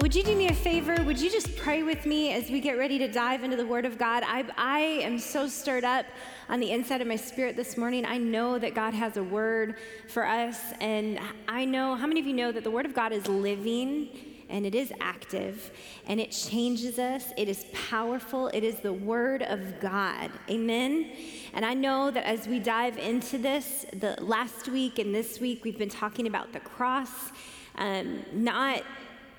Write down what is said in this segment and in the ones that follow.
Would you do me a favor? Would you just pray with me as we get ready to dive into the Word of God? I, I am so stirred up on the inside of my spirit this morning. I know that God has a word for us, and I know how many of you know that the Word of God is living and it is active and it changes us. It is powerful. It is the Word of God. Amen. And I know that as we dive into this, the last week and this week, we've been talking about the cross, um, not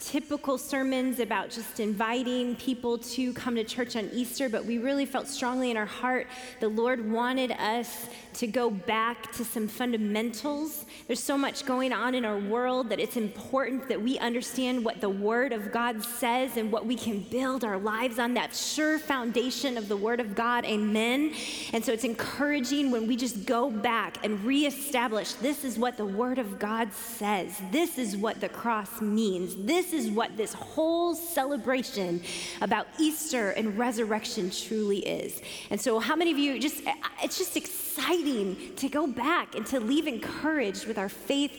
typical sermons about just inviting people to come to church on Easter, but we really felt strongly in our heart the Lord wanted us to go back to some fundamentals. There's so much going on in our world that it's important that we understand what the Word of God says and what we can build our lives on that sure foundation of the Word of God. Amen. And so it's encouraging when we just go back and reestablish this is what the Word of God says, this is what the cross means, this is what this whole celebration about Easter and resurrection truly is. And so, how many of you just, it's just exciting to go back and to leave encouraged with our faith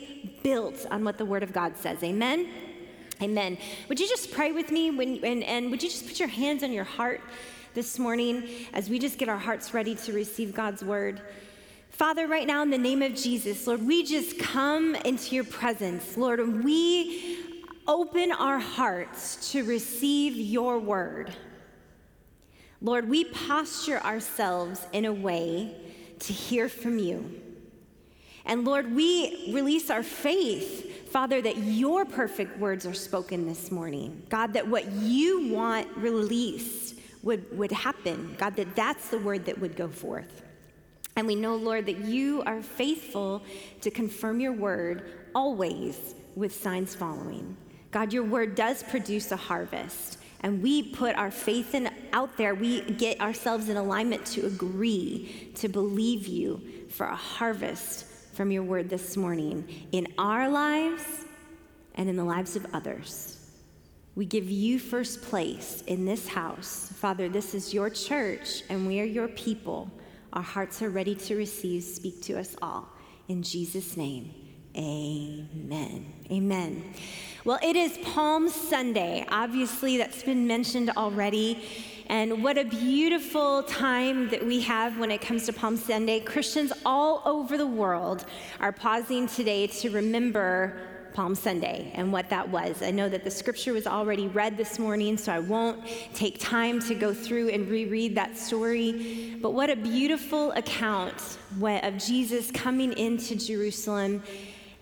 built on what the Word of God says. Amen? Amen. Would you just pray with me when, and, and would you just put your hands on your heart this morning as we just get our hearts ready to receive God's Word? Father, right now in the name of Jesus, Lord, we just come into your presence. Lord, we open our hearts to receive your word. Lord, we posture ourselves in a way to hear from you. And Lord, we release our faith, Father, that your perfect words are spoken this morning. God, that what you want released would, would happen. God, that that's the word that would go forth. And we know, Lord, that you are faithful to confirm your word always with signs following. God, your word does produce a harvest. And we put our faith in out there. We get ourselves in alignment to agree to believe you for a harvest from your word this morning in our lives and in the lives of others. We give you first place in this house. Father, this is your church and we are your people. Our hearts are ready to receive. Speak to us all. In Jesus' name, amen. Amen. Well, it is Palm Sunday. Obviously, that's been mentioned already. And what a beautiful time that we have when it comes to Palm Sunday. Christians all over the world are pausing today to remember Palm Sunday and what that was. I know that the scripture was already read this morning, so I won't take time to go through and reread that story. But what a beautiful account of Jesus coming into Jerusalem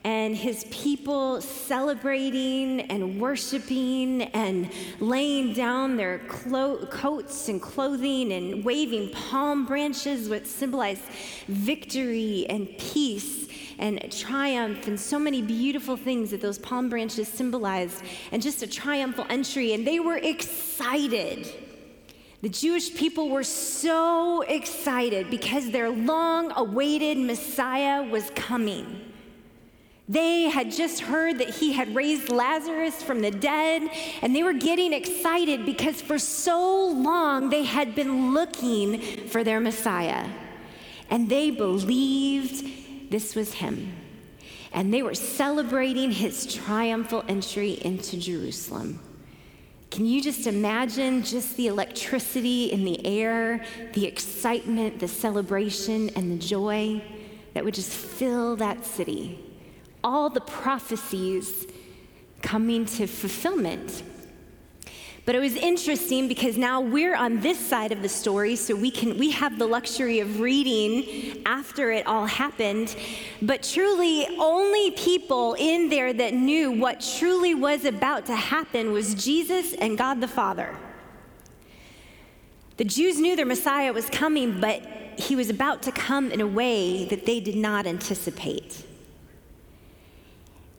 and his people celebrating and worshiping and laying down their clo- coats and clothing and waving palm branches, which symbolize victory and peace and triumph and so many beautiful things that those palm branches symbolized, and just a triumphal entry. And they were excited. The Jewish people were so excited because their long awaited Messiah was coming. They had just heard that he had raised Lazarus from the dead, and they were getting excited because for so long they had been looking for their Messiah. And they believed this was him. And they were celebrating his triumphal entry into Jerusalem. Can you just imagine just the electricity in the air, the excitement, the celebration, and the joy that would just fill that city? All the prophecies coming to fulfillment. But it was interesting because now we're on this side of the story, so we can we have the luxury of reading after it all happened. But truly, only people in there that knew what truly was about to happen was Jesus and God the Father. The Jews knew their Messiah was coming, but he was about to come in a way that they did not anticipate.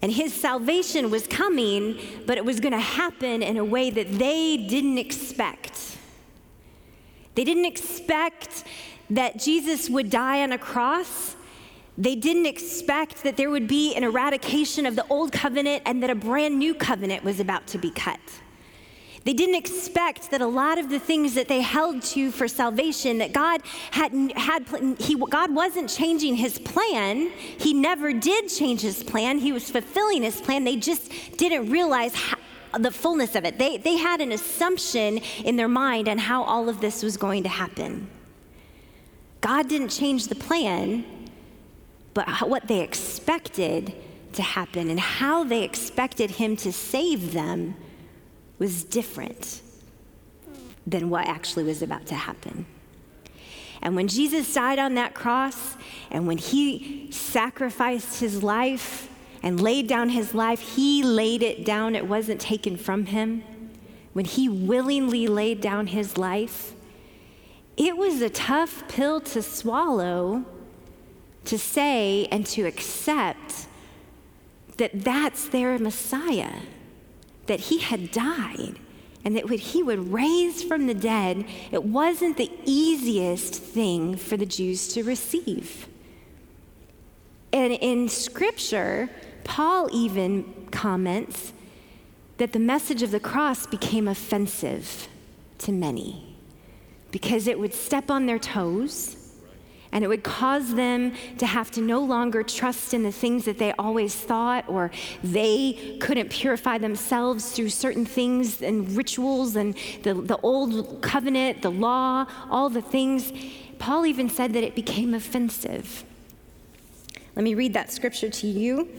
And his salvation was coming, but it was going to happen in a way that they didn't expect. They didn't expect that Jesus would die on a cross. They didn't expect that there would be an eradication of the old covenant and that a brand new covenant was about to be cut. They didn't expect that a lot of the things that they held to for salvation, that God hadn't had he, God wasn't changing his plan. He never did change his plan. He was fulfilling his plan. They just didn't realize how, the fullness of it. They, they had an assumption in their mind on how all of this was going to happen. God didn't change the plan, but what they expected to happen and how they expected Him to save them was different than what actually was about to happen. And when Jesus died on that cross, and when He sacrificed His life, and laid down his life, he laid it down. It wasn't taken from him. When he willingly laid down his life, it was a tough pill to swallow to say and to accept that that's their Messiah, that he had died and that what he would raise from the dead. It wasn't the easiest thing for the Jews to receive. And in scripture, Paul even comments that the message of the cross became offensive to many because it would step on their toes and it would cause them to have to no longer trust in the things that they always thought, or they couldn't purify themselves through certain things and rituals and the, the old covenant, the law, all the things. Paul even said that it became offensive. Let me read that scripture to you.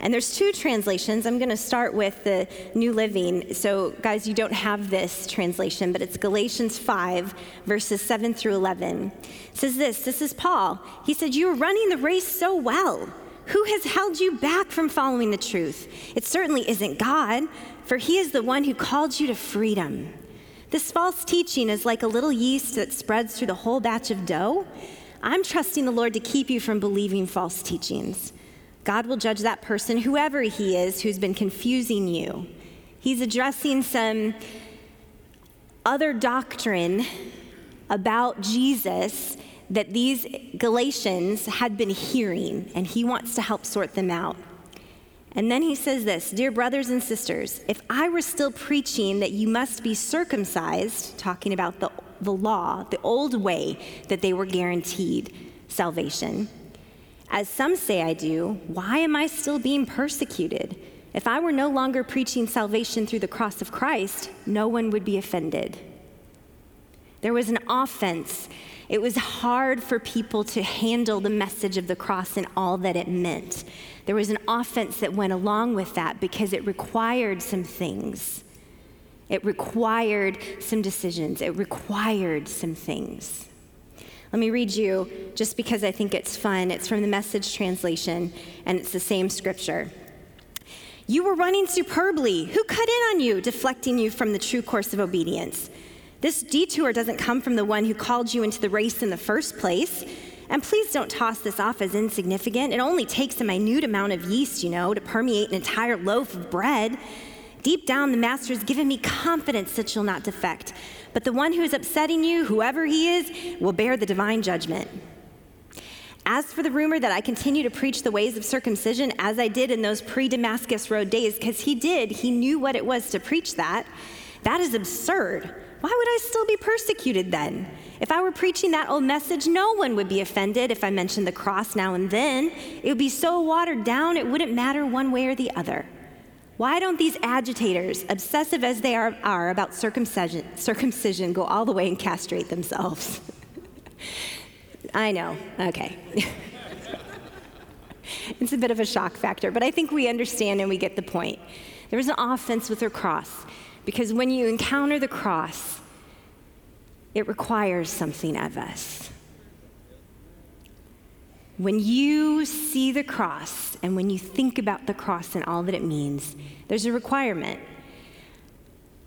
And there's two translations. I'm going to start with the New Living. So, guys, you don't have this translation, but it's Galatians 5, verses 7 through 11. It says this This is Paul. He said, You are running the race so well. Who has held you back from following the truth? It certainly isn't God, for he is the one who called you to freedom. This false teaching is like a little yeast that spreads through the whole batch of dough. I'm trusting the Lord to keep you from believing false teachings. God will judge that person, whoever he is, who's been confusing you. He's addressing some other doctrine about Jesus that these Galatians had been hearing, and he wants to help sort them out. And then he says this Dear brothers and sisters, if I were still preaching that you must be circumcised, talking about the, the law, the old way that they were guaranteed salvation, as some say I do, why am I still being persecuted? If I were no longer preaching salvation through the cross of Christ, no one would be offended. There was an offense. It was hard for people to handle the message of the cross and all that it meant. There was an offense that went along with that because it required some things. It required some decisions. It required some things. Let me read you just because I think it's fun. It's from the message translation, and it's the same scripture. You were running superbly. Who cut in on you, deflecting you from the true course of obedience? This detour doesn't come from the one who called you into the race in the first place. And please don't toss this off as insignificant. It only takes a minute amount of yeast, you know, to permeate an entire loaf of bread. Deep down, the Master has given me confidence that you'll not defect. But the one who is upsetting you, whoever he is, will bear the divine judgment. As for the rumor that I continue to preach the ways of circumcision as I did in those pre Damascus Road days, because he did, he knew what it was to preach that, that is absurd. Why would I still be persecuted then? If I were preaching that old message, no one would be offended if I mentioned the cross now and then. It would be so watered down, it wouldn't matter one way or the other. Why don't these agitators, obsessive as they are, are about circumcision, circumcision, go all the way and castrate themselves? I know, okay. it's a bit of a shock factor, but I think we understand and we get the point. There was an offense with their cross because when you encounter the cross, it requires something of us. When you see the cross and when you think about the cross and all that it means, there's a requirement.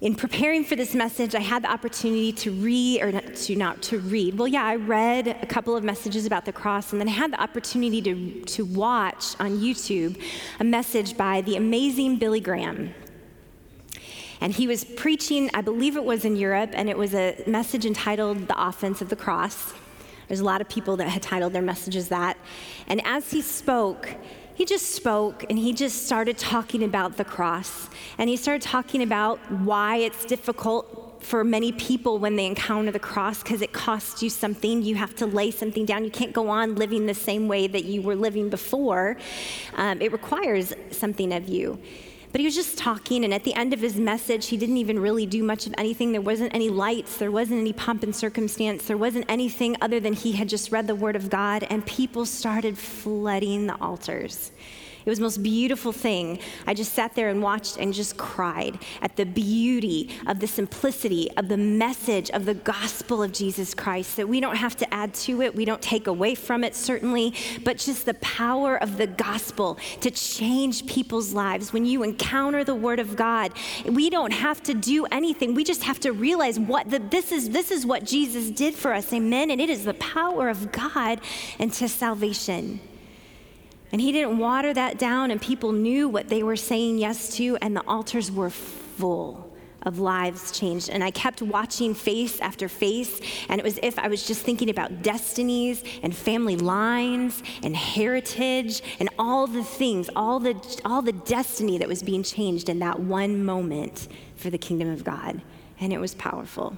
In preparing for this message, I had the opportunity to read, or not, to not to read. Well, yeah, I read a couple of messages about the cross, and then I had the opportunity to, to watch on YouTube a message by the amazing Billy Graham. And he was preaching, I believe it was in Europe, and it was a message entitled The Offense of the Cross. There's a lot of people that had titled their messages that. And as he spoke, he just spoke and he just started talking about the cross. And he started talking about why it's difficult for many people when they encounter the cross because it costs you something. You have to lay something down. You can't go on living the same way that you were living before. Um, it requires something of you. But he was just talking, and at the end of his message, he didn't even really do much of anything. There wasn't any lights, there wasn't any pomp and circumstance, there wasn't anything other than he had just read the Word of God, and people started flooding the altars. It was the most beautiful thing. I just sat there and watched and just cried at the beauty of the simplicity of the message of the gospel of Jesus Christ. That we don't have to add to it, we don't take away from it, certainly, but just the power of the gospel to change people's lives. When you encounter the word of God, we don't have to do anything. We just have to realize what the, this is. This is what Jesus did for us. Amen. And it is the power of God into salvation. And he didn't water that down, and people knew what they were saying yes to, and the altars were full of lives changed. And I kept watching face after face, and it was if I was just thinking about destinies and family lines and heritage and all the things, all the, all the destiny that was being changed in that one moment for the kingdom of God. And it was powerful.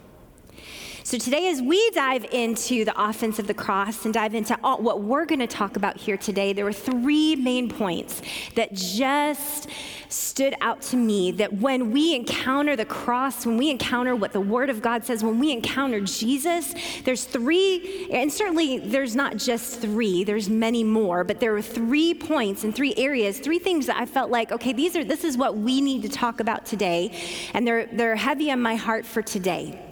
So, today, as we dive into the offense of the cross and dive into all, what we're going to talk about here today, there were three main points that just stood out to me that when we encounter the cross, when we encounter what the Word of God says, when we encounter Jesus, there's three, and certainly there's not just three, there's many more, but there were three points and three areas, three things that I felt like, okay, these are, this is what we need to talk about today, and they're, they're heavy on my heart for today.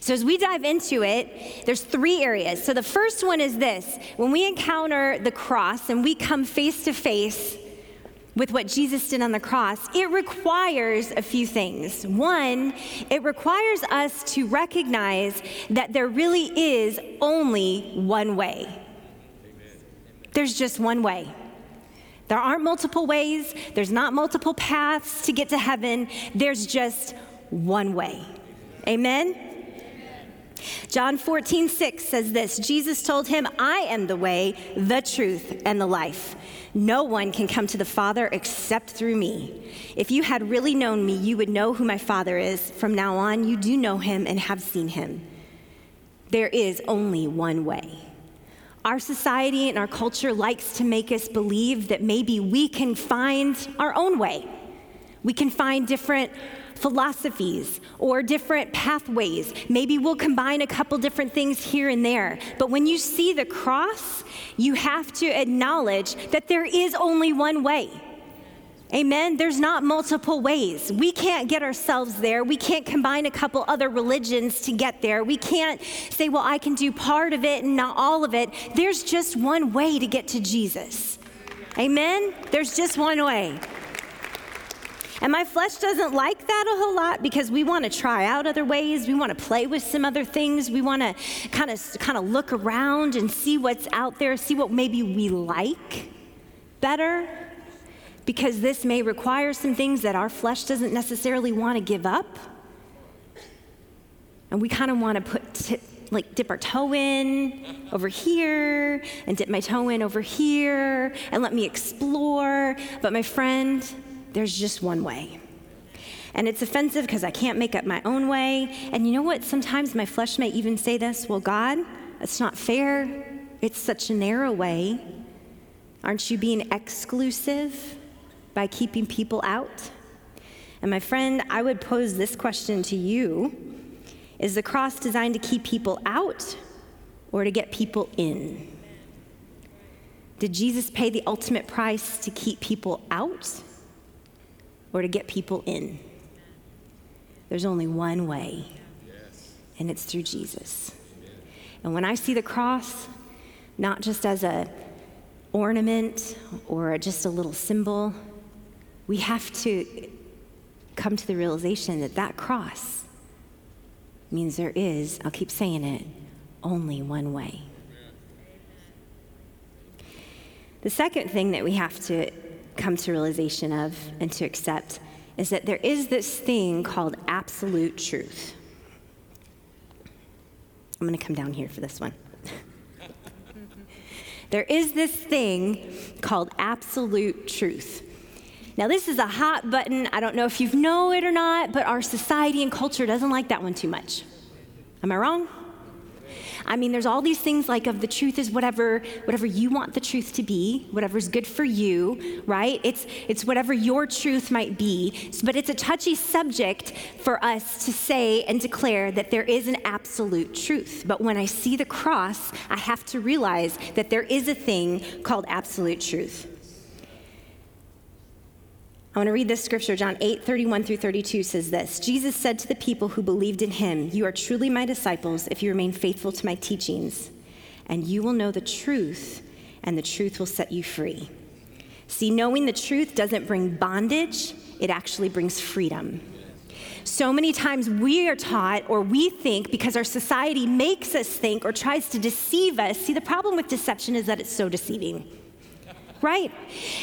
So, as we dive into it, there's three areas. So, the first one is this when we encounter the cross and we come face to face with what Jesus did on the cross, it requires a few things. One, it requires us to recognize that there really is only one way. There's just one way. There aren't multiple ways, there's not multiple paths to get to heaven, there's just one way. Amen? John 14, 6 says this Jesus told him, I am the way, the truth, and the life. No one can come to the Father except through me. If you had really known me, you would know who my Father is. From now on, you do know him and have seen him. There is only one way. Our society and our culture likes to make us believe that maybe we can find our own way. We can find different philosophies or different pathways. Maybe we'll combine a couple different things here and there. But when you see the cross, you have to acknowledge that there is only one way. Amen. There's not multiple ways. We can't get ourselves there. We can't combine a couple other religions to get there. We can't say, well, I can do part of it and not all of it. There's just one way to get to Jesus. Amen. There's just one way. And my flesh doesn't like that a whole lot because we want to try out other ways. We want to play with some other things. We want to kind of kind of look around and see what's out there, see what maybe we like better. Because this may require some things that our flesh doesn't necessarily want to give up. And we kind of want to put t- like dip our toe in over here and dip my toe in over here and let me explore. But my friend, there's just one way. And it's offensive because I can't make up my own way. And you know what? Sometimes my flesh may even say this Well, God, it's not fair. It's such a narrow way. Aren't you being exclusive by keeping people out? And my friend, I would pose this question to you Is the cross designed to keep people out or to get people in? Did Jesus pay the ultimate price to keep people out or to get people in. There's only one way, and it's through Jesus. And when I see the cross, not just as a ornament or just a little symbol, we have to come to the realization that that cross means there is, I'll keep saying it, only one way. The second thing that we have to come to realization of and to accept is that there is this thing called absolute truth. I'm going to come down here for this one. there is this thing called absolute truth. Now, this is a hot button. I don't know if you know it or not, but our society and culture doesn't like that one too much. Am I wrong? I mean, there's all these things like of the truth is whatever whatever you want the truth to be, whatever's good for you, right? It's it's whatever your truth might be. But it's a touchy subject for us to say and declare that there is an absolute truth. But when I see the cross, I have to realize that there is a thing called absolute truth. I want to read this scripture. John 8, 31 through 32 says this Jesus said to the people who believed in him, You are truly my disciples if you remain faithful to my teachings, and you will know the truth, and the truth will set you free. See, knowing the truth doesn't bring bondage, it actually brings freedom. So many times we are taught or we think because our society makes us think or tries to deceive us. See, the problem with deception is that it's so deceiving right?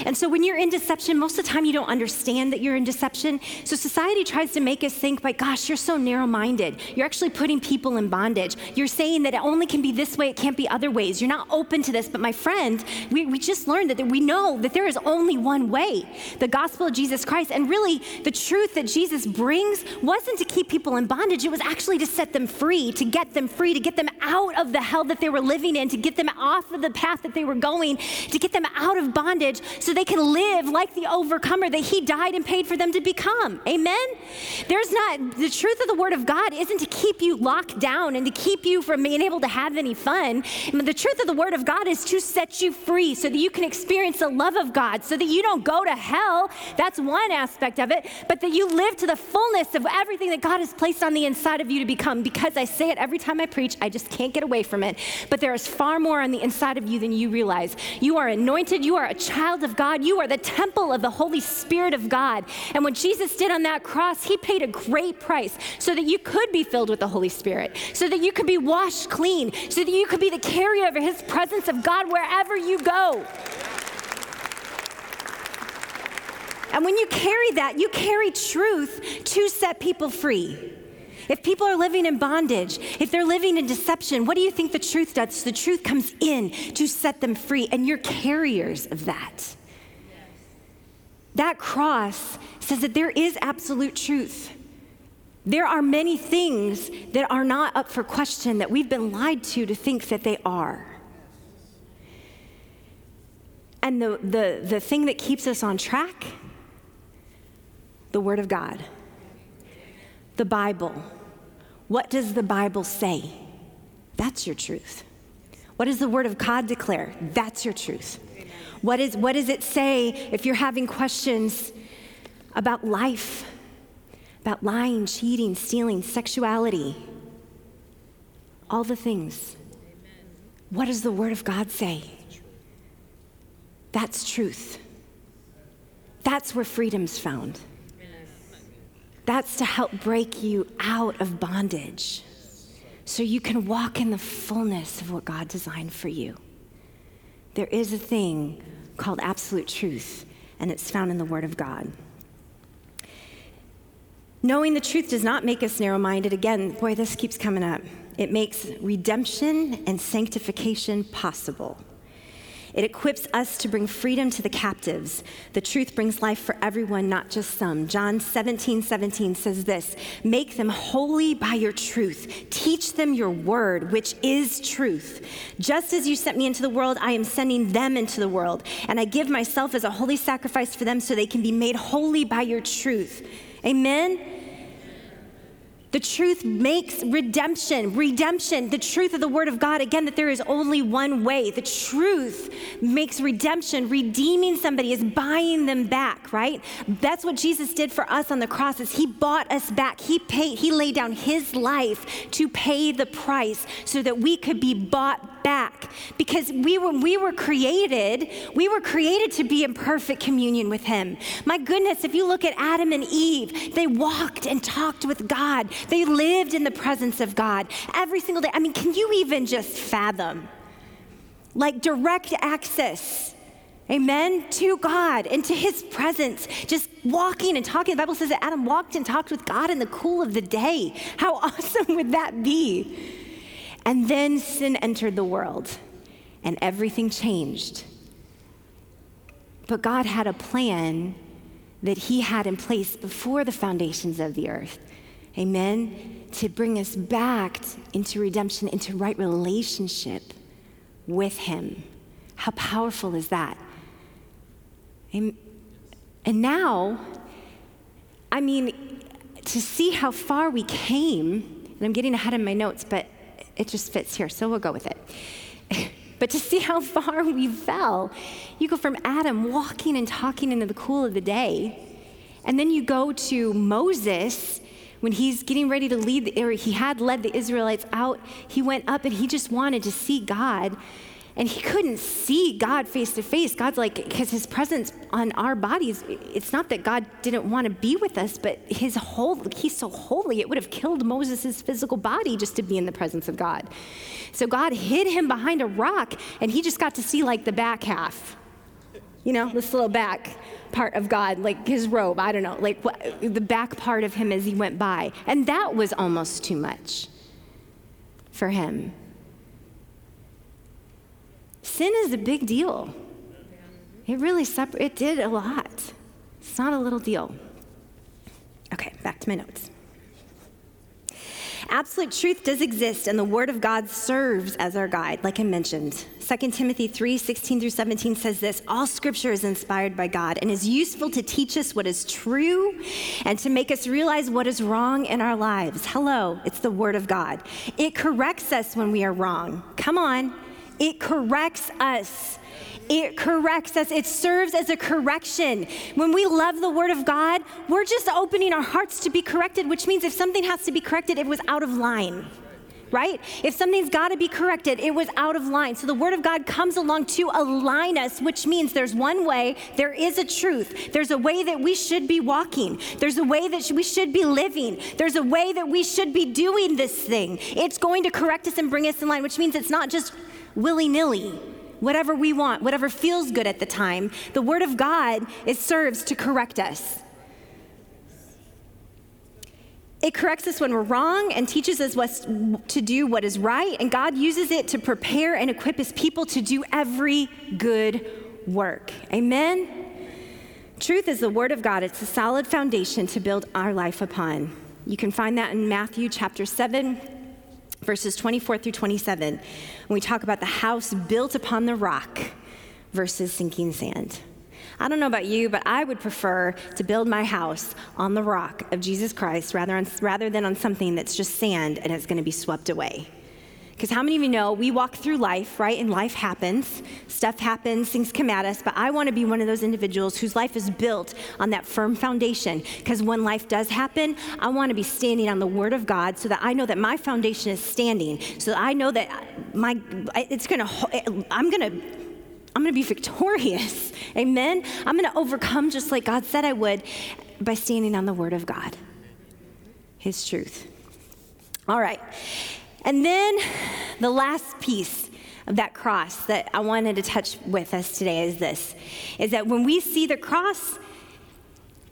And so when you're in deception, most of the time you don't understand that you're in deception. So society tries to make us think, like, gosh, you're so narrow minded. You're actually putting people in bondage. You're saying that it only can be this way, it can't be other ways. You're not open to this. But my friend, we, we just learned that we know that there is only one way the gospel of Jesus Christ. And really, the truth that Jesus brings wasn't to keep people in bondage, it was actually to set them free, to get them free, to get them out of the hell that they were living in, to get them off of the path that they were going, to get them out of of bondage so they can live like the overcomer that he died and paid for them to become. Amen? There's not, the truth of the word of God isn't to keep you locked down and to keep you from being able to have any fun. The truth of the word of God is to set you free so that you can experience the love of God, so that you don't go to hell. That's one aspect of it, but that you live to the fullness of everything that God has placed on the inside of you to become. Because I say it every time I preach, I just can't get away from it. But there is far more on the inside of you than you realize. You are anointed, you you are a child of God. You are the temple of the Holy Spirit of God. And what Jesus did on that cross, he paid a great price so that you could be filled with the Holy Spirit, so that you could be washed clean, so that you could be the carrier of his presence of God wherever you go. And when you carry that, you carry truth to set people free. If people are living in bondage, if they're living in deception, what do you think the truth does? The truth comes in to set them free, and you're carriers of that. That cross says that there is absolute truth. There are many things that are not up for question that we've been lied to to think that they are. And the, the, the thing that keeps us on track, the Word of God the Bible. What does the Bible say? That's your truth. What does the Word of God declare? That's your truth. What, is, what does it say if you're having questions about life, about lying, cheating, stealing, sexuality, all the things? What does the Word of God say? That's truth. That's where freedom's found. That's to help break you out of bondage so you can walk in the fullness of what God designed for you. There is a thing called absolute truth, and it's found in the Word of God. Knowing the truth does not make us narrow minded. Again, boy, this keeps coming up. It makes redemption and sanctification possible. It equips us to bring freedom to the captives. The truth brings life for everyone, not just some. John 17, 17 says this Make them holy by your truth. Teach them your word, which is truth. Just as you sent me into the world, I am sending them into the world. And I give myself as a holy sacrifice for them so they can be made holy by your truth. Amen. The truth makes redemption. Redemption, the truth of the Word of God, again, that there is only one way. The truth makes redemption. Redeeming somebody is buying them back, right? That's what Jesus did for us on the cross is he bought us back. He paid, he laid down his life to pay the price so that we could be bought back because we were, we were created, we were created to be in perfect communion with Him. My goodness, if you look at Adam and Eve, they walked and talked with God, they lived in the presence of God every single day. I mean, can you even just fathom? Like direct access amen, to God and to his presence, just walking and talking. The Bible says that Adam walked and talked with God in the cool of the day. How awesome would that be? And then sin entered the world and everything changed. But God had a plan that He had in place before the foundations of the earth Amen? To bring us back into redemption, into right relationship with Him. How powerful is that? And, now, I mean, to see how far we came, and I'm getting ahead of my notes, but it just fits here, so we'll go with it. but to see how far we fell, you go from Adam walking and talking into the cool of the day, and then you go to Moses when he's getting ready to lead, the, or he had led the Israelites out, he went up and he just wanted to see God. And he couldn't see God face to face. God's like, because his presence on our bodies, it's not that God didn't want to be with us, but his whole, he's so holy, it would have killed Moses' physical body just to be in the presence of God. So God hid him behind a rock, and he just got to see like the back half. You know, this little back part of God, like his robe, I don't know, like what, the back part of him as he went by. And that was almost too much for him. Sin is a big deal. It really separ- it did a lot. It's not a little deal. Okay, back to my notes. Absolute truth does exist, and the Word of God serves as our guide, like I mentioned. 2 Timothy 3 16 through 17 says this All scripture is inspired by God and is useful to teach us what is true and to make us realize what is wrong in our lives. Hello, it's the Word of God. It corrects us when we are wrong. Come on, it corrects us. It corrects us. It serves as a correction. When we love the Word of God, we're just opening our hearts to be corrected, which means if something has to be corrected, it was out of line right? If something's got to be corrected, it was out of line. So the Word of God comes along to align us, which means there's one way, there is a truth, there's a way that we should be walking, there's a way that we should be living, there's a way that we should be doing this thing. It's going to correct us and bring us in line, which means it's not just willy nilly, whatever we want, whatever feels good at the time. The Word of God it serves to correct us. It corrects us when we're wrong and teaches us what to do what is right, and God uses it to prepare and equip His people to do every good work. Amen? Truth is the Word of God, it's a solid foundation to build our life upon. You can find that in Matthew chapter 7, verses 24 through 27, when we talk about the house built upon the rock versus sinking sand. I don't know about you, but I would prefer to build my house on the rock of Jesus Christ rather, on, rather than on something that's just sand and it's going to be swept away. Because how many of you know we walk through life, right? And life happens, stuff happens, things come at us, but I want to be one of those individuals whose life is built on that firm foundation. Because when life does happen, I want to be standing on the Word of God so that I know that my foundation is standing, so I know that my, it's to, I'm to, I'm to be victorious. Amen? I'm to overcome just like God said I would by standing on the Word of God, His truth. All right. And then the last piece of that cross that I wanted to touch with us today is this is that when we see the cross,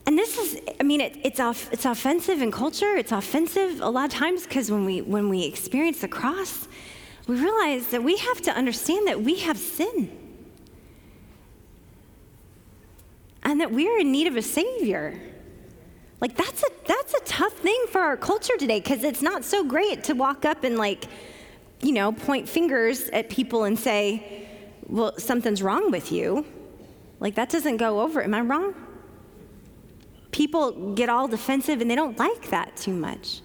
and this is, I mean, it, it's, off, it's offensive in culture. It's offensive a lot of times because when we, when we experience the cross, we realize that we have to understand that we have sin and that we are in need of a Savior. Like that's a that's a tough thing for our culture today because it's not so great to walk up and like, you know, point fingers at people and say, "Well, something's wrong with you." Like that doesn't go over. Am I wrong? People get all defensive and they don't like that too much.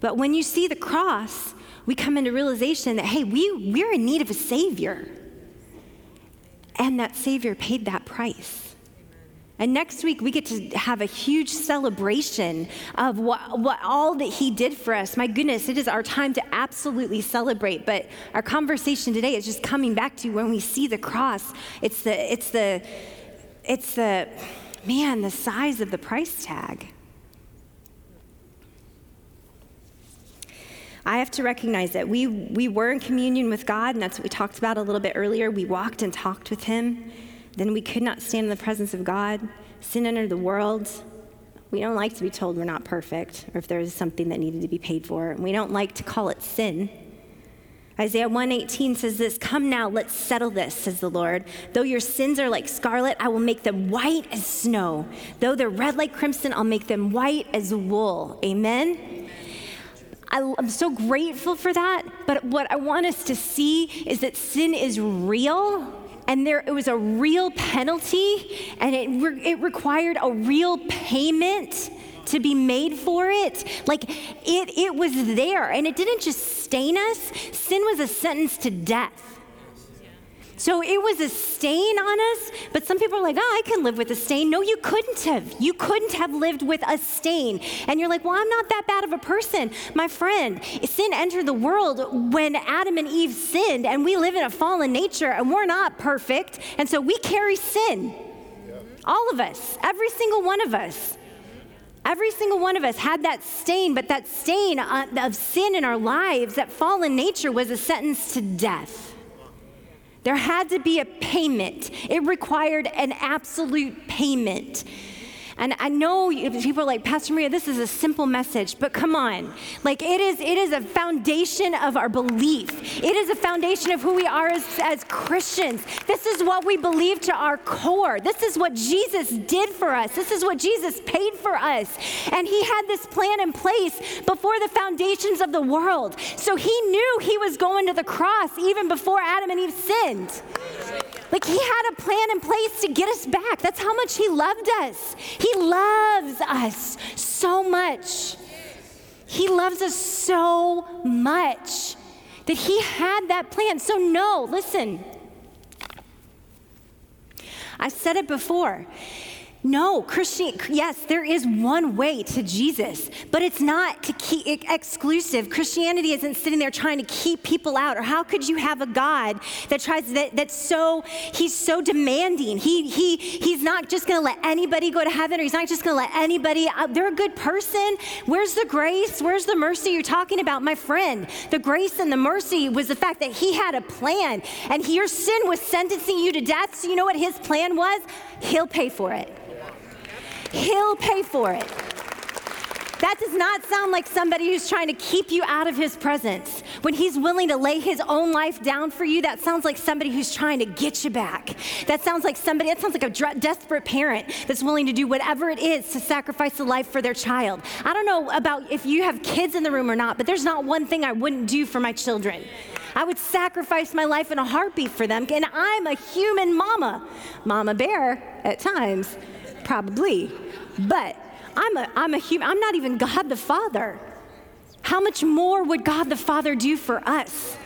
But when you see the cross, we come into realization that hey, we we're in need of a savior. And that savior paid that price. And next week, we get to have a huge celebration of what, what, all that He did for us. My goodness, it is our time to absolutely celebrate. But our conversation today is just coming back to when we see the cross. It's the, it's the, it's the, man, the size of the price tag. I have to recognize that we, we were in communion with God, and that's what we talked about a little bit earlier. We walked and talked with Him then we could not stand in the presence of God. Sin entered the world. We don't like to be told we're not perfect or if there is something that needed to be paid for. We don't like to call it sin. Isaiah 118 says this, "Come now, let's settle this," says the Lord. "Though your sins are like scarlet, I will make them white as snow. Though they're red like crimson, I'll make them white as wool." Amen. I, am so grateful for that. But what I want us to see is that sin is real and there it was a real penalty and it, re- it required a real payment to be made for it. Like it, it was there and it didn't just stain us, sin was a sentence to death. So it was a stain on us, but some people are like, oh, I can live with a stain. No, you couldn't have. You couldn't have lived with a stain. And you're like, well, I'm not that bad of a person. My friend, sin entered the world when Adam and Eve sinned, and we live in a fallen nature, and we're not perfect. And so we carry sin. All of us, every single one of us. Every single one of us had that stain, but that stain uh, of sin in our lives, that fallen nature, was a sentence to death. There had to be a payment. It required an absolute payment. And I know people are like, Pastor Maria, this is a simple message, but come on. Like it is, it is a foundation of our belief. It is a foundation of who we are as, as Christians. This is what we believe to our core. This is what Jesus did for us. This is what Jesus paid for us. And he had this plan in place before the foundations of the world. So he knew he was going to the cross even before Adam and Eve sinned. Like he had a plan in place to get us back. That's how much he loved us. He loves us so much. He loves us so much that he had that plan. So, no, listen. I said it before. No, Christian, yes, there is one way to Jesus, but it's not to keep exclusive. Christianity isn't sitting there trying to keep people out. Or how could you have a God that tries that, that's so he's so demanding? He he he's not just going to let anybody go to heaven, or he's not just going to let anybody. Uh, they're a good person. Where's the grace? Where's the mercy you're talking about, my friend? The grace and the mercy was the fact that he had a plan, and your sin was sentencing you to death. So you know what his plan was? He'll pay for it. He'll pay for it. That does not sound like somebody who's trying to keep you out of his presence. When he's willing to lay his own life down for you, that sounds like somebody who's trying to get you back. That sounds like somebody, that sounds like a desperate parent that's willing to do whatever it is to sacrifice a life for their child. I don't know about if you have kids in the room or not, but there's not one thing I wouldn't do for my children. I would sacrifice my life in a heartbeat for them, and I'm a human mama, mama bear at times. Probably. But I'm a, I'm a human, I'm not even God the Father. How much more would God the Father do for us?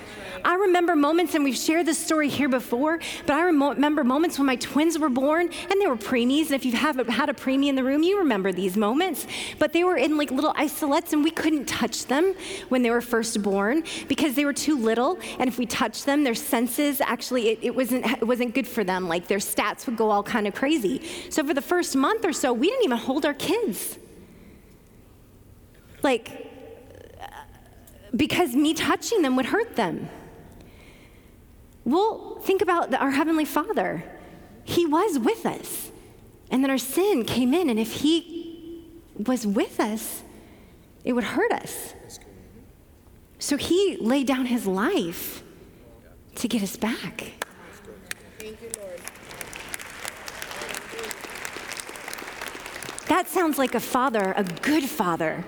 I remember moments, and we've shared this story here before, but I remember moments when my twins were born and they were preemies. And if you haven't had a preemie in the room, you remember these moments. But they were in like little isolettes, and we couldn't touch them when they were first born because they were too little. And if we touched them, their senses actually, it, it wasn't, it wasn't good for them. Like their stats would go all kind of crazy. So for the first month or so, we didn't even hold our kids. Like, because me touching them would hurt them. Well, think about our Heavenly Father. He was with us. And then our sin came in, and if He was with us, it would hurt us. So He laid down His life to get us back. Thank you, Lord. That sounds like a father, a good father,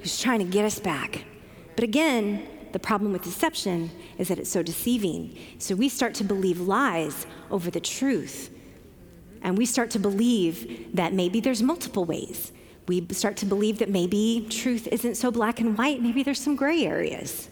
who's trying to get us back. But again, the problem with deception is that it's so deceiving. So we start to believe lies over the truth. And we start to believe that maybe there's multiple ways. We start to believe that maybe truth isn't so black and white, maybe there's some gray areas.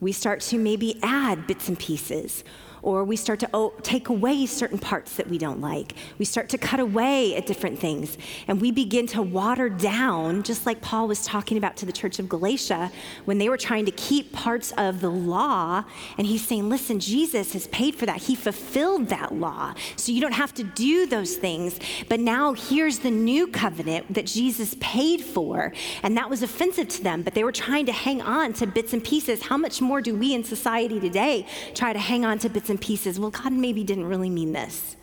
We start to maybe add bits and pieces or we start to oh, take away certain parts that we don't like. We start to cut away at different things, and we begin to water down, just like Paul was talking about to the church of Galatia when they were trying to keep parts of the law. And he's saying, Listen, Jesus has paid for that. He fulfilled that law. So you don't have to do those things. But now here's the new covenant that Jesus paid for. And that was offensive to them, but they were trying to hang on to bits and pieces. How much more do we in society today try to hang on to bits and pieces. Well, God maybe didn't really mean this.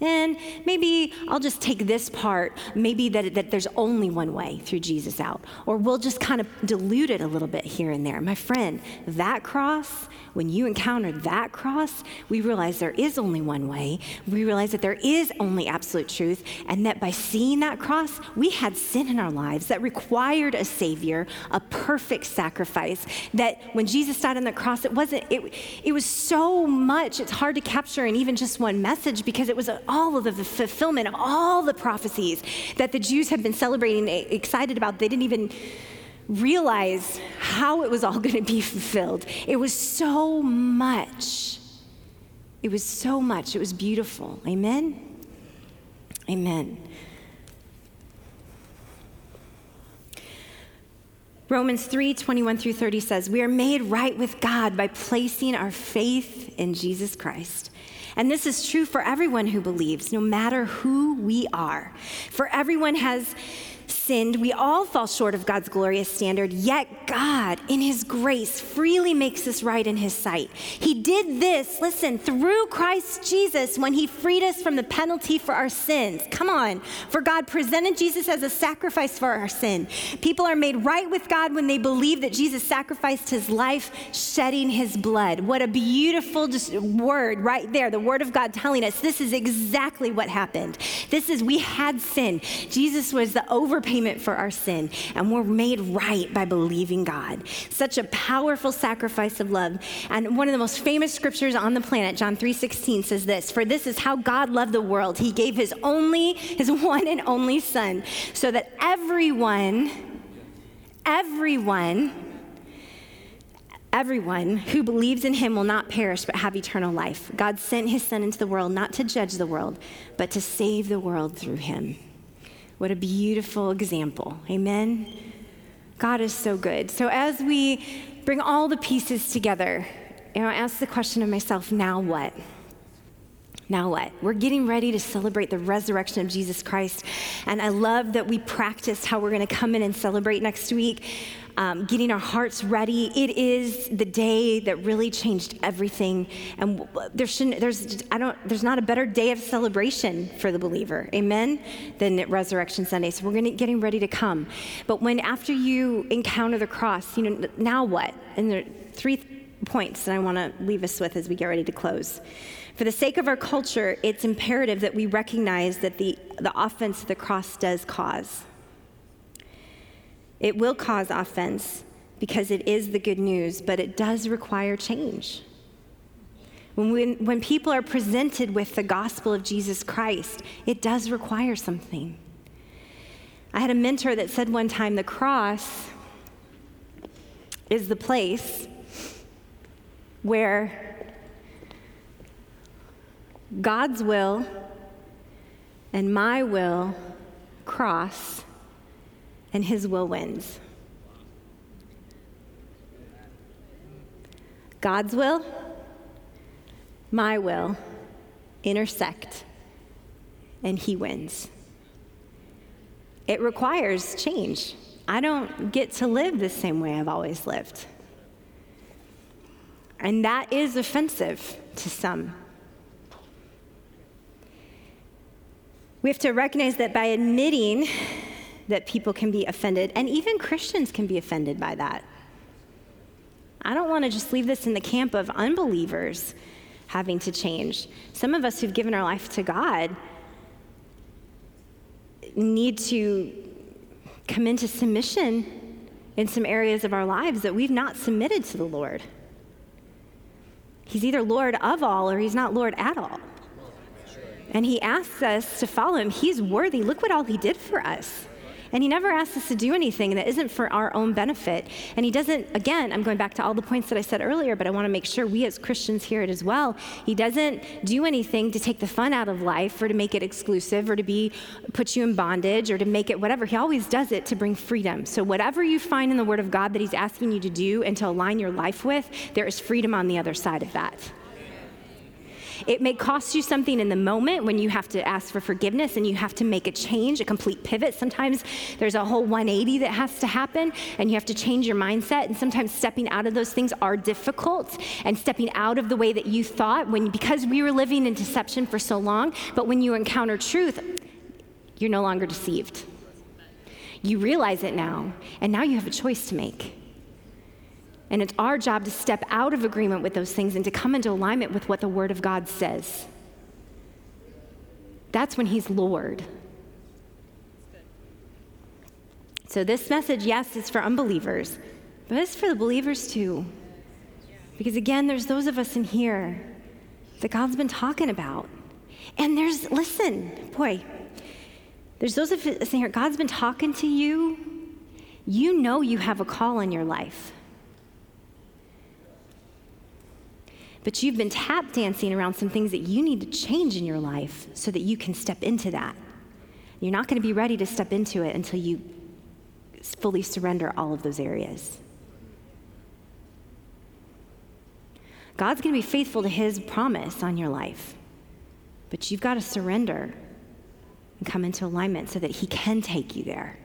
And maybe I'll just take this part, maybe that, that there's only one way through Jesus out. Or we'll just kind of dilute it a little bit here and there. My friend, that cross, when you encounter that cross, we realize there is only one way. We realize that there is only absolute truth, and that by seeing that cross, we had sin in our lives that required a Savior, a perfect sacrifice. That when Jesus died on the cross, it wasn't, it, it was so much, it's hard to capture in even just one message because it was all of the fulfillment of all the prophecies that the Jews had been celebrating, excited about. They didn't even realize how it was all going to be fulfilled. It was so much. It was so much. It was beautiful. Amen? Amen. Romans 3 21 through 30 says, We are made right with God by placing our faith in Jesus Christ. And this is true for everyone who believes, no matter who we are. For everyone has sinned, we all fall short of God's glorious standard, yet God, in His grace, freely makes us right in His sight. He did this, listen, through Christ Jesus when He freed us from the penalty for our sins. Come on, for God presented Jesus as a sacrifice for our sin. People are made right with God when they believe that Jesus sacrificed His life, shedding His blood. What a beautiful word right there, the Word of God telling us this is exactly what happened. This is, we had sin. Jesus was the overpayment payment for our sin, and we're made right by believing God. Such a powerful sacrifice of love. And one of the most famous scriptures on the planet, John 3:16 says this, "For this is how God loved the world. He gave his only his one and only son, so that everyone everyone Everyone who believes in him will not perish but have eternal life. God sent his son into the world not to judge the world, but to save the world through him. What a beautiful example. Amen. God is so good. So as we bring all the pieces together, you know, I ask the question of myself, now what? Now what? We're getting ready to celebrate the resurrection of Jesus Christ. And I love that we practiced how we're going to come in and celebrate next week um, getting our hearts ready. It is the day that really changed everything. And there shouldn't, there's, I don't, there's not a better day of celebration for the believer, amen, than Resurrection Sunday. So we're gonna, getting ready to come. But when after you encounter the cross, you know, now what? And there are three points that I want to leave us with as we get ready to close. For the sake of our culture, it's imperative that we recognize that the, the offense the cross does cause. It will cause offense because it is the good news, but it does require change. When, we, when people are presented with the gospel of Jesus Christ, it does require something. I had a mentor that said one time the cross is the place where God's will and my will cross and his will wins. God's will, my will intersect, and he wins. It requires change. I don't get to live the same way I've always lived. And that is offensive to some. We have to recognize that by admitting that people can be offended, and even Christians can be offended by that. I don't want to just leave this in the camp of unbelievers having to change. Some of us who've given our life to God need to come into submission in some areas of our lives that we've not submitted to the Lord. He's either Lord of all or he's not Lord at all. And he asks us to follow him. He's worthy. Look what all he did for us. And He never asks us to do anything that isn't for our own benefit. And He doesn't, again, I'm going back to all the points that I said earlier, but I want to make sure we as Christians hear it as well. He doesn't do anything to take the fun out of life or to make it exclusive or to be put you in bondage or to make it whatever. He always does it to bring freedom. So whatever you find in the Word of God that He's asking you to do and to align your life with, there is freedom on the other side of that. It may cost you something in the moment when you have to ask for forgiveness and you have to make a change, a complete pivot. Sometimes there's a whole 180 that has to happen and you have to change your mindset. And sometimes stepping out of those things are difficult and stepping out of the way that you thought when because we were living in deception for so long. But when you encounter truth, you're no longer deceived. You realize it now, and now you have a choice to make. And it's our job to step out of agreement with those things and to come into alignment with what the Word of God says. That's when He's Lord. So, this message, yes, is for unbelievers, but it's for the believers too. Because again, there's those of us in here that God's been talking about. And there's, listen, boy, there's those of us in here, God's been talking to you. You know you have a call in your life. But you've been tap dancing around some things that you need to change in your life so that you can step into that. You're not going to be ready to step into it until you fully surrender all of those areas. God's going to be faithful to his promise on your life, but you've got to surrender and come into alignment so that he can take you there.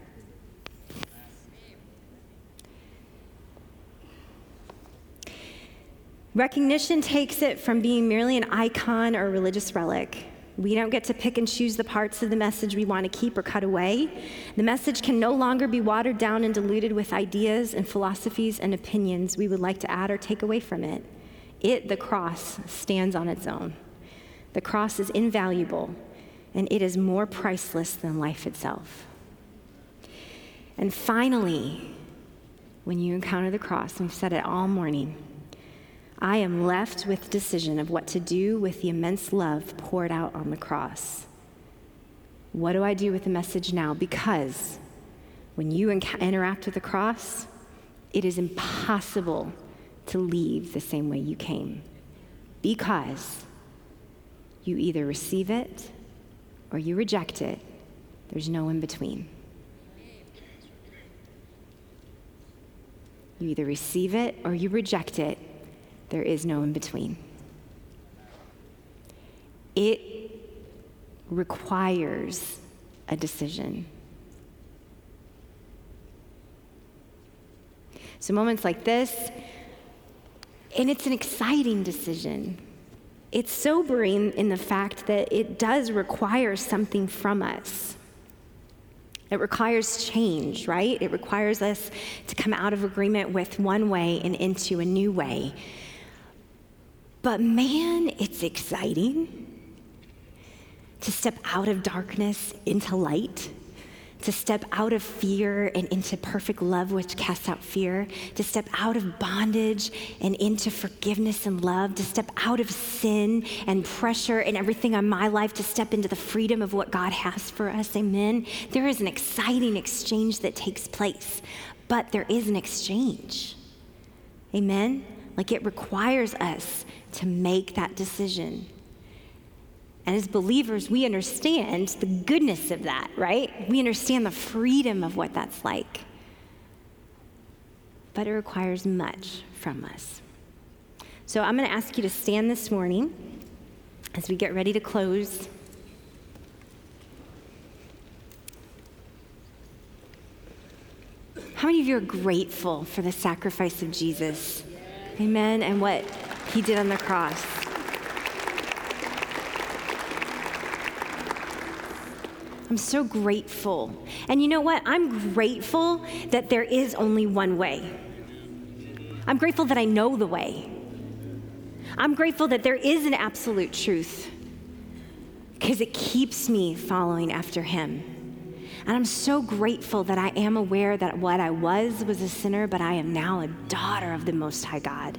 Recognition takes it from being merely an icon or a religious relic. We don't get to pick and choose the parts of the message we want to keep or cut away. The message can no longer be watered down and diluted with ideas and philosophies and opinions we would like to add or take away from it. It, the cross, stands on its own. The cross is invaluable, and it is more priceless than life itself. And finally, when you encounter the cross, and we've said it all morning, I am left with decision of what to do with the immense love poured out on the cross. What do I do with the message now? Because when you interact with the cross, it is impossible to leave the same way you came. Because you either receive it or you reject it. There's no in between. You either receive it or you reject it there is no in between. It requires a decision. So, moments like this, and it's an exciting decision. It's sobering in the fact that it does require something from us. It requires change, right? It requires us to come out of agreement with one way and into a new way. But man, it's exciting to step out of darkness into light, to step out of fear and into perfect love, which casts out fear, to step out of bondage and into forgiveness and love, to step out of sin and pressure and everything on my life, to step into the freedom of what God has for us. Amen. There is an exciting exchange that takes place, but there is an exchange. Amen. Like it requires us to make that decision. And as believers, we understand the goodness of that, right? We understand the freedom of what that's like. But it requires much from us. So I'm going to ask you to stand this morning as we get ready to close. How many of you are grateful for the sacrifice of Jesus? Amen. And what he did on the cross. I'm so grateful. And you know what? I'm grateful that there is only one way. I'm grateful that I know the way. I'm grateful that there is an absolute truth because it keeps me following after Him. And I'm so grateful that I am aware that what I was was a sinner, but I am now a daughter of the Most High God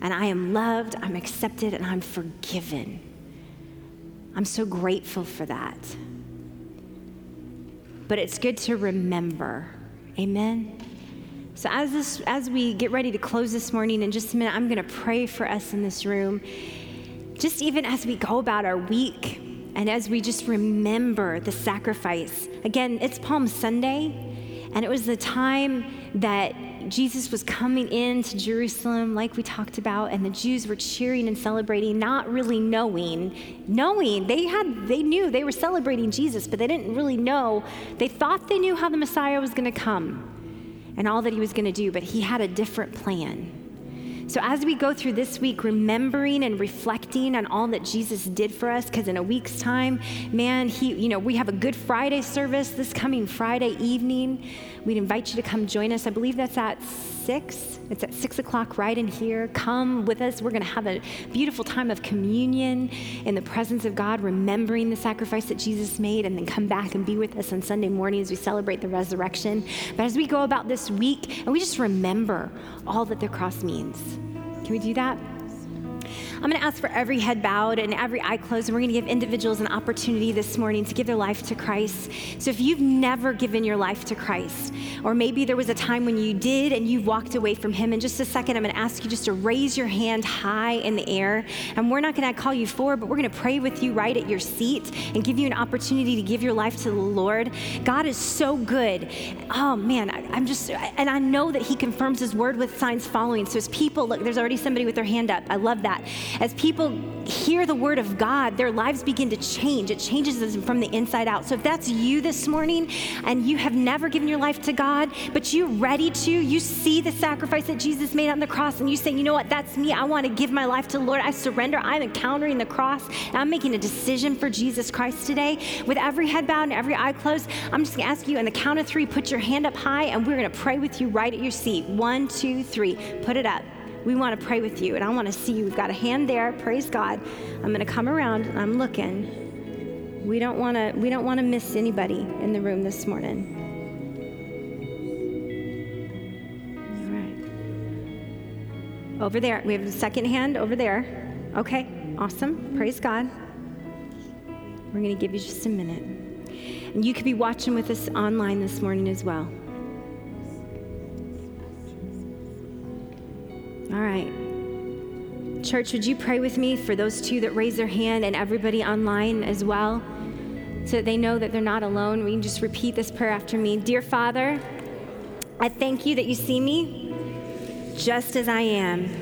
and I am loved, I'm accepted, and I'm forgiven. I'm so grateful for that. But it's good to remember. Amen. So as this as we get ready to close this morning in just a minute, I'm going to pray for us in this room. Just even as we go about our week and as we just remember the sacrifice. Again, it's Palm Sunday. And it was the time that Jesus was coming into Jerusalem, like we talked about, and the Jews were cheering and celebrating, not really knowing, knowing they had, they knew they were celebrating Jesus, but they didn't really know. They thought they knew how the Messiah was going to come and all that he was going to do, but he had a different plan. So, as we go through this week, remembering and reflecting on all that Jesus did for us, because in a week's time, man, he, you know, we have a Good Friday service this coming Friday evening. We'd invite you to come join us. I believe that's at six. It's at six o'clock right in here. Come with us. We're going to have a beautiful time of communion in the presence of God, remembering the sacrifice that Jesus made, and then come back and be with us on Sunday morning as we celebrate the resurrection. But as we go about this week, and we just remember all that the cross means. Can we do that? I'm going to ask for every head bowed and every eye closed, and we're going to give individuals an opportunity this morning to give their life to Christ. So if you've never given your life to Christ, or maybe there was a time when you did and you walked away from Him, in just a second, I'm going to ask you just to raise your hand high in the air. And we're not going to call you forward, but we're going to pray with you right at your seat and give you an opportunity to give your life to the Lord. God is so good. Oh, man, I, I'm just, and I know that He confirms His word with signs following. So as people, look, there's already somebody with their hand up. I love that. As people hear the word of God, their lives begin to change. It changes them from the inside out. So if that's you this morning and you have never given your life to God, but you're ready to, you see the sacrifice that Jesus made on the cross, and you say, you know what, that's me. I want to give my life to the Lord. I surrender. I'm encountering the cross, and I'm making a decision for Jesus Christ today. With every head bowed and every eye closed, I'm just going to ask you, on the count of three, put your hand up high, and we're going to pray with you right at your seat. One, two, three. Put it up we want to pray with you and I want to see you. We've got a hand there. Praise God. I'm going to come around and I'm looking. We don't want to we don't want to miss anybody in the room this morning. All right. Over there. We have a second hand over there. Okay. Awesome. Praise God. We're going to give you just a minute. And you could be watching with us online this morning as well. All right. Church, would you pray with me for those two that raise their hand and everybody online as well? So that they know that they're not alone. We can just repeat this prayer after me. Dear Father, I thank you that you see me just as I am.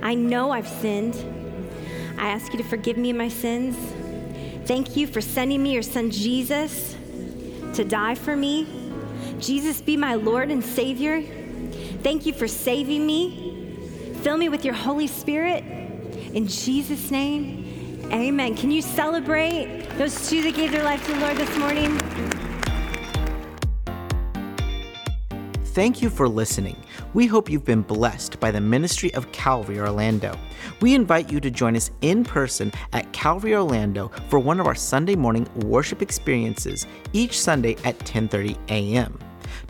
I know I've sinned. I ask you to forgive me my sins. Thank you for sending me your son Jesus to die for me. Jesus, be my Lord and Savior. Thank you for saving me Fill me with your Holy Spirit. In Jesus' name, amen. Can you celebrate those two that gave their life to the Lord this morning? Thank you for listening. We hope you've been blessed by the ministry of Calvary Orlando. We invite you to join us in person at Calvary Orlando for one of our Sunday morning worship experiences each Sunday at 10:30 a.m.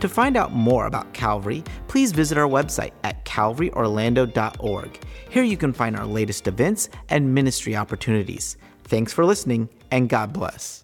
To find out more about Calvary, please visit our website at calvaryorlando.org. Here you can find our latest events and ministry opportunities. Thanks for listening, and God bless.